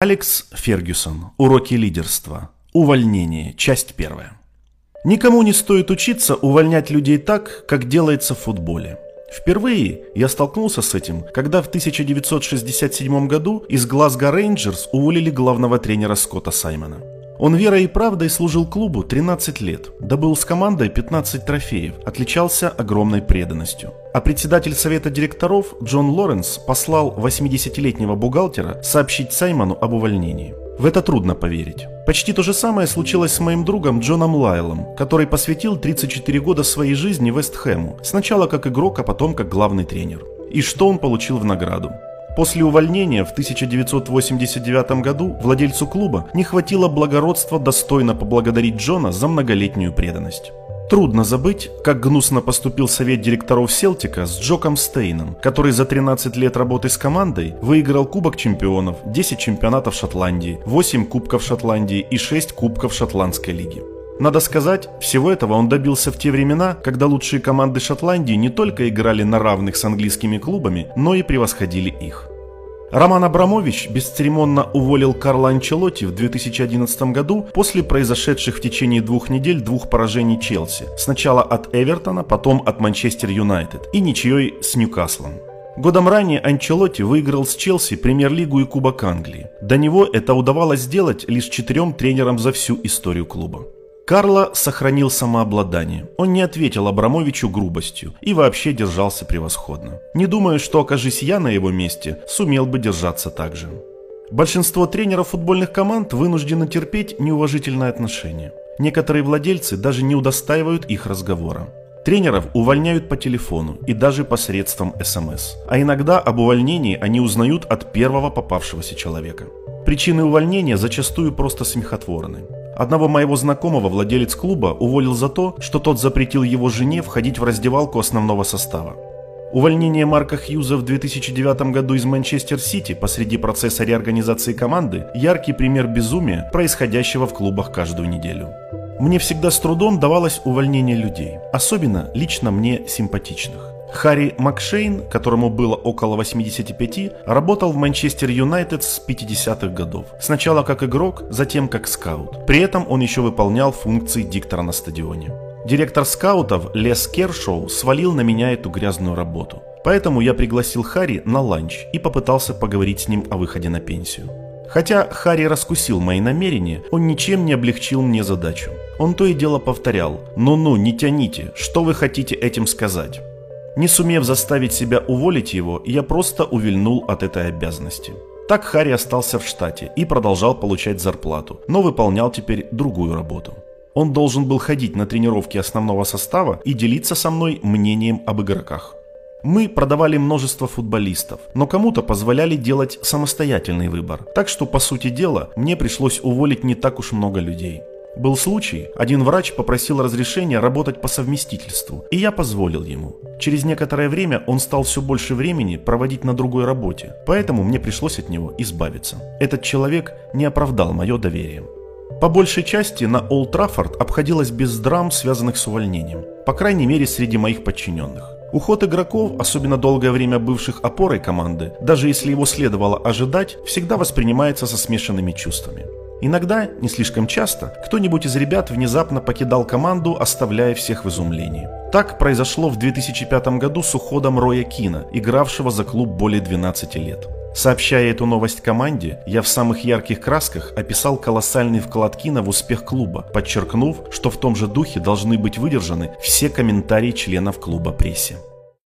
Алекс Фергюсон. Уроки лидерства. Увольнение. Часть первая. Никому не стоит учиться увольнять людей так, как делается в футболе. Впервые я столкнулся с этим, когда в 1967 году из Глазго Рейнджерс уволили главного тренера Скотта Саймона. Он верой и правдой служил клубу 13 лет, добыл с командой 15 трофеев, отличался огромной преданностью. А председатель совета директоров Джон Лоренс послал 80-летнего бухгалтера сообщить Саймону об увольнении. В это трудно поверить. Почти то же самое случилось с моим другом Джоном Лайлом, который посвятил 34 года своей жизни Вестхэму, сначала как игрок, а потом как главный тренер. И что он получил в награду? После увольнения в 1989 году владельцу клуба не хватило благородства достойно поблагодарить Джона за многолетнюю преданность. Трудно забыть, как гнусно поступил совет директоров Селтика с Джоком Стейном, который за 13 лет работы с командой выиграл Кубок чемпионов, 10 чемпионатов Шотландии, 8 Кубков Шотландии и 6 Кубков Шотландской лиги. Надо сказать, всего этого он добился в те времена, когда лучшие команды Шотландии не только играли на равных с английскими клубами, но и превосходили их. Роман Абрамович бесцеремонно уволил Карла Анчелотти в 2011 году после произошедших в течение двух недель двух поражений Челси. Сначала от Эвертона, потом от Манчестер Юнайтед и ничьей с Ньюкаслом. Годом ранее Анчелотти выиграл с Челси премьер-лигу и Кубок Англии. До него это удавалось сделать лишь четырем тренерам за всю историю клуба. Карло сохранил самообладание. Он не ответил Абрамовичу грубостью и вообще держался превосходно. Не думаю, что окажись я на его месте, сумел бы держаться так же. Большинство тренеров футбольных команд вынуждены терпеть неуважительное отношение. Некоторые владельцы даже не удостаивают их разговора. Тренеров увольняют по телефону и даже посредством СМС. А иногда об увольнении они узнают от первого попавшегося человека. Причины увольнения зачастую просто смехотворны. Одного моего знакомого владелец клуба уволил за то, что тот запретил его жене входить в раздевалку основного состава. Увольнение Марка Хьюза в 2009 году из Манчестер Сити посреди процесса реорганизации команды – яркий пример безумия, происходящего в клубах каждую неделю. Мне всегда с трудом давалось увольнение людей, особенно лично мне симпатичных. Харри Макшейн, которому было около 85, работал в Манчестер Юнайтед с 50-х годов. Сначала как игрок, затем как скаут. При этом он еще выполнял функции диктора на стадионе. Директор скаутов Лес Кершоу свалил на меня эту грязную работу. Поэтому я пригласил Харри на ланч и попытался поговорить с ним о выходе на пенсию. Хотя Харри раскусил мои намерения, он ничем не облегчил мне задачу. Он то и дело повторял «Ну-ну, не тяните, что вы хотите этим сказать?» Не сумев заставить себя уволить его, я просто увильнул от этой обязанности. Так Харри остался в штате и продолжал получать зарплату, но выполнял теперь другую работу. Он должен был ходить на тренировки основного состава и делиться со мной мнением об игроках. Мы продавали множество футболистов, но кому-то позволяли делать самостоятельный выбор. Так что, по сути дела, мне пришлось уволить не так уж много людей. Был случай, один врач попросил разрешения работать по совместительству, и я позволил ему. Через некоторое время он стал все больше времени проводить на другой работе, поэтому мне пришлось от него избавиться. Этот человек не оправдал мое доверие. По большей части на Олд Траффорд обходилось без драм, связанных с увольнением, по крайней мере среди моих подчиненных. Уход игроков, особенно долгое время бывших опорой команды, даже если его следовало ожидать, всегда воспринимается со смешанными чувствами. Иногда, не слишком часто, кто-нибудь из ребят внезапно покидал команду, оставляя всех в изумлении. Так произошло в 2005 году с уходом Роя Кина, игравшего за клуб более 12 лет. Сообщая эту новость команде, я в самых ярких красках описал колоссальный вклад Кина в успех клуба, подчеркнув, что в том же духе должны быть выдержаны все комментарии членов клуба прессе.